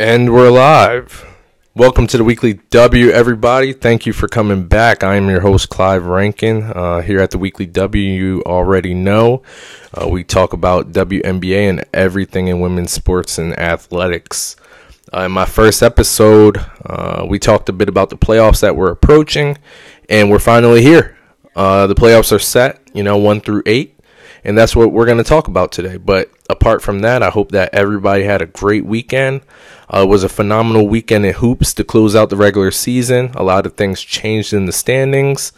And we're live. Welcome to the weekly W, everybody. Thank you for coming back. I am your host, Clive Rankin. Uh, here at the weekly W, you already know uh, we talk about WNBA and everything in women's sports and athletics. Uh, in my first episode, uh, we talked a bit about the playoffs that we're approaching, and we're finally here. Uh, the playoffs are set, you know, one through eight and that's what we're going to talk about today. But apart from that, I hope that everybody had a great weekend. Uh, it was a phenomenal weekend in hoops to close out the regular season. A lot of things changed in the standings.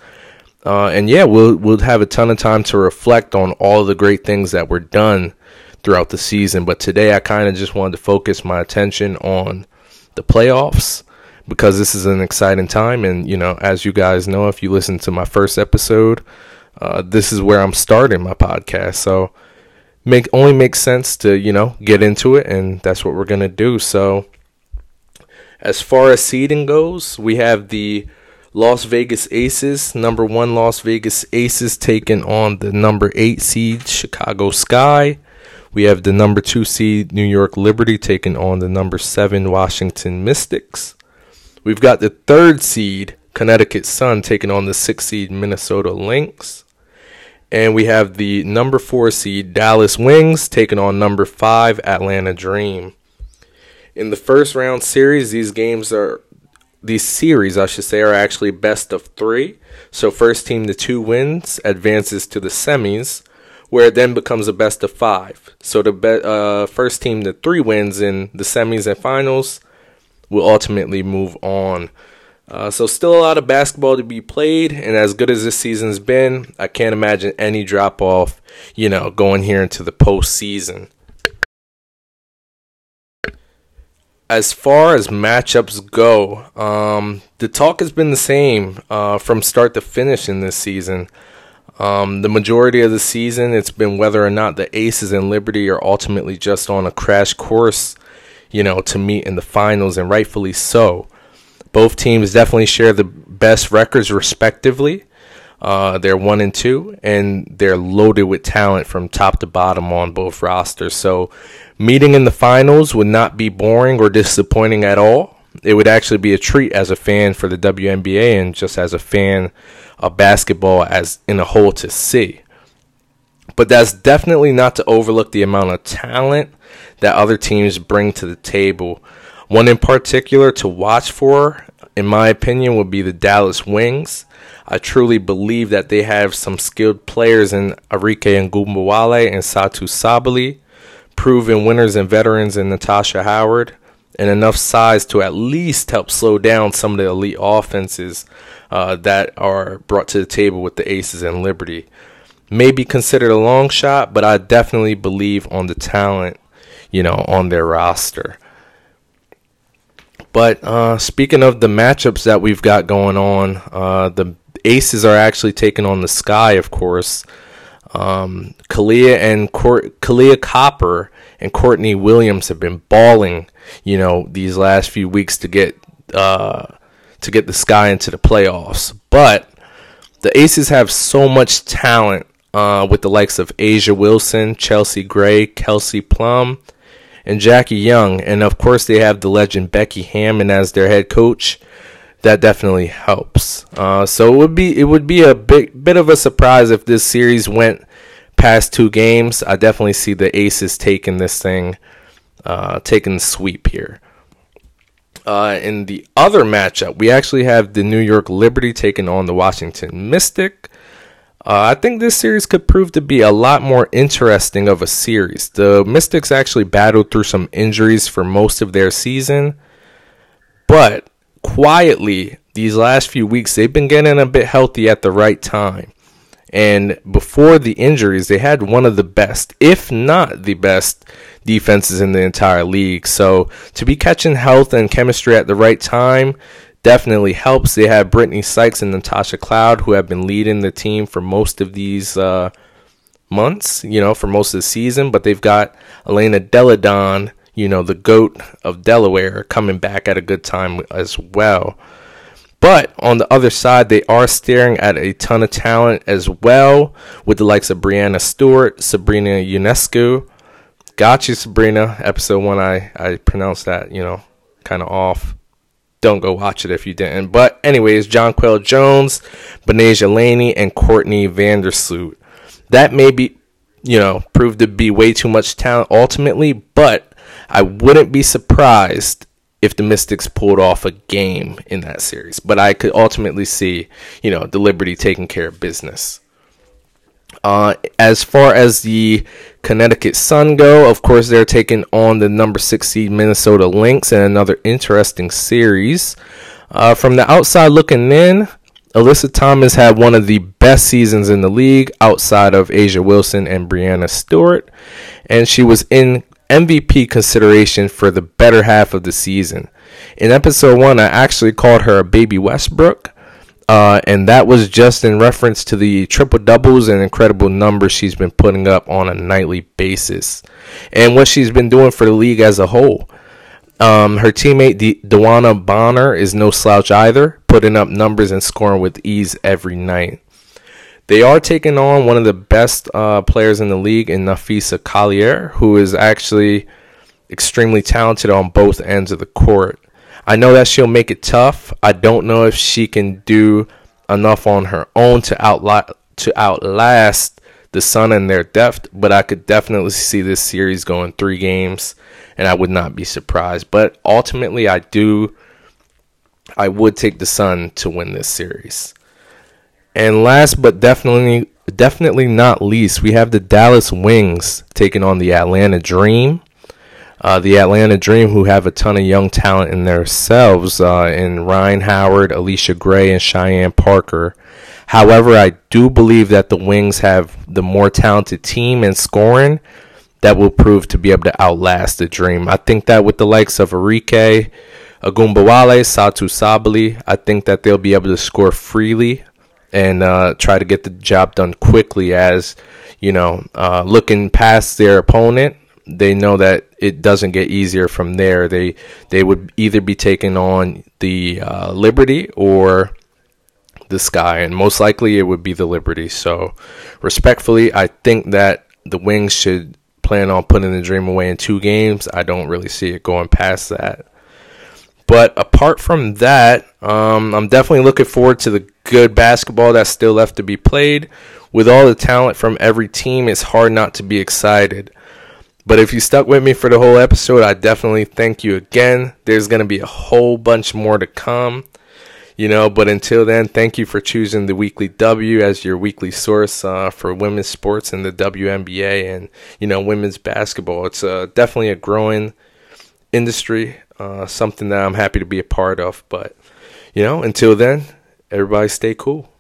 Uh, and yeah, we'll we'll have a ton of time to reflect on all the great things that were done throughout the season. But today, I kind of just wanted to focus my attention on the playoffs because this is an exciting time. And you know, as you guys know, if you listen to my first episode, uh, this is where I'm starting my podcast. So make only makes sense to you know get into it, and that's what we're gonna do. So as far as seeding goes, we have the Las Vegas Aces, number one Las Vegas Aces taking on the number eight seed Chicago Sky. We have the number two seed New York Liberty taking on the number seven Washington Mystics. We've got the third seed Connecticut Sun taking on the six seed Minnesota Lynx. And we have the number four seed Dallas Wings taking on number five Atlanta Dream. In the first round series, these games are these series, I should say, are actually best of three. So first team to two wins advances to the semis, where it then becomes a best of five. So the be- uh, first team to three wins in the semis and finals will ultimately move on uh, so still a lot of basketball to be played, and as good as this season's been, I can't imagine any drop off. You know, going here into the postseason. As far as matchups go, um, the talk has been the same uh, from start to finish in this season. Um, the majority of the season, it's been whether or not the Aces and Liberty are ultimately just on a crash course, you know, to meet in the finals, and rightfully so. Both teams definitely share the best records respectively. Uh, they're one and two, and they're loaded with talent from top to bottom on both rosters. So, meeting in the finals would not be boring or disappointing at all. It would actually be a treat as a fan for the WNBA and just as a fan of basketball as in a whole to see. But that's definitely not to overlook the amount of talent that other teams bring to the table. One in particular to watch for, in my opinion, would be the Dallas Wings. I truly believe that they have some skilled players in Arike Ogunbowale and Satou Sabally, proven winners and veterans in Natasha Howard, and enough size to at least help slow down some of the elite offenses uh, that are brought to the table with the Aces and Liberty. Maybe considered a long shot, but I definitely believe on the talent, you know, on their roster. But uh, speaking of the matchups that we've got going on, uh, the Aces are actually taking on the Sky, of course. Um, Kahleah and Cor- Kahleah Copper and Courtney Williams have been balling, you know, these last few weeks to get uh, to get the Sky into the playoffs. But the Aces have so much talent uh, with the likes of A'ja Wilson, Chelsea Gray, Kelsey Plum, and Jackie Young, and of course they have the legend Becky Hammon as their head coach. That definitely helps. Uh, so it would be it would be a big bit of a surprise if this series went past two games. I definitely see the Aces taking this thing, uh, taking the sweep here. Uh, in the other matchup, we actually have the New York Liberty taking on the Washington Mystic. Uh, I think this series could prove to be a lot more interesting of a series. The Mystics actually battled through some injuries for most of their season, but quietly, these last few weeks, they've been getting a bit healthy at the right time. And before the injuries, they had one of the best, if not the best, defenses in the entire league. So to be catching health and chemistry at the right time definitely helps. They have Brittney Sykes and Natasha Cloud, who have been leading the team for most of these uh, months, you know, for most of the season. But they've got Elena Delle Donne, you know, the GOAT of Delaware, coming back at a good time as well. But on the other side, they are staring at a ton of talent as well, with the likes of Breanna Stewart, Sabrina Ionescu. Got you, Sabrina. Episode one, I, I pronounced that, you know, kind of off. Don't go watch it if you didn't. But anyways, Jonquel Jones, Betnijah Laney, and Courtney Vandersloot. That may be, you know, proved to be way too much talent ultimately, but I wouldn't be surprised if the Mystics pulled off a game in that series. But I could ultimately see, you know, the Liberty taking care of business. Uh, as far as the Connecticut Sun go, of course, they're taking on the number six seed Minnesota Lynx in another interesting series. Uh, from the outside looking in, Alyssa Thomas had one of the best seasons in the league outside of A'ja Wilson and Breanna Stewart, and she was in MVP consideration for the better half of the season. In episode one, I actually called her a baby Westbrook uh, and that was just in reference to the triple doubles and incredible numbers she's been putting up on a nightly basis, and what she's been doing for the league as a whole. Um, her teammate De- DeWanna Bonner is no slouch either, putting up numbers and scoring with ease every night. They are taking on one of the best uh, players in the league in Napheesa Collier, who is actually extremely talented on both ends of the court. I know that she'll make it tough. I don't know if she can do enough on her own to outla- to outlast the Sun and their depth, but I could definitely see this series going three games, and I would not be surprised. But ultimately, I do, I would take the Sun to win this series. And last but definitely, definitely not least, we have the Dallas Wings taking on the Atlanta Dream. Uh, the Atlanta Dream, who have a ton of young talent in themselves, uh, in Rhyne Howard, Allisha Gray, and Cheyenne Parker. However, I do believe that the Wings have the more talented team and scoring that will prove to be able to outlast the Dream. I think that with the likes of Arike, Ogunbowale, Satou Sabally, I think that they'll be able to score freely and uh, try to get the job done quickly as, you know, uh, looking past their opponent they know that it doesn't get easier from there. They they would either be taking on the uh, Liberty or the Sky, and most likely it would be the Liberty. So, respectfully, I think that the Wings should plan on putting the Dream away in two games. I don't really see it going past that. But apart from that, um, I'm definitely looking forward to the good basketball that's still left to be played. With all the talent from every team, it's hard not to be excited. But if you stuck with me for the whole episode, I definitely thank you again. There's going to be a whole bunch more to come, you know. But until then, thank you for choosing the Weekly W as your weekly source uh, for women's sports and the WNBA and, you know, women's basketball. It's uh, definitely a growing industry, uh, something that I'm happy to be a part of. But, you know, until then, everybody stay cool.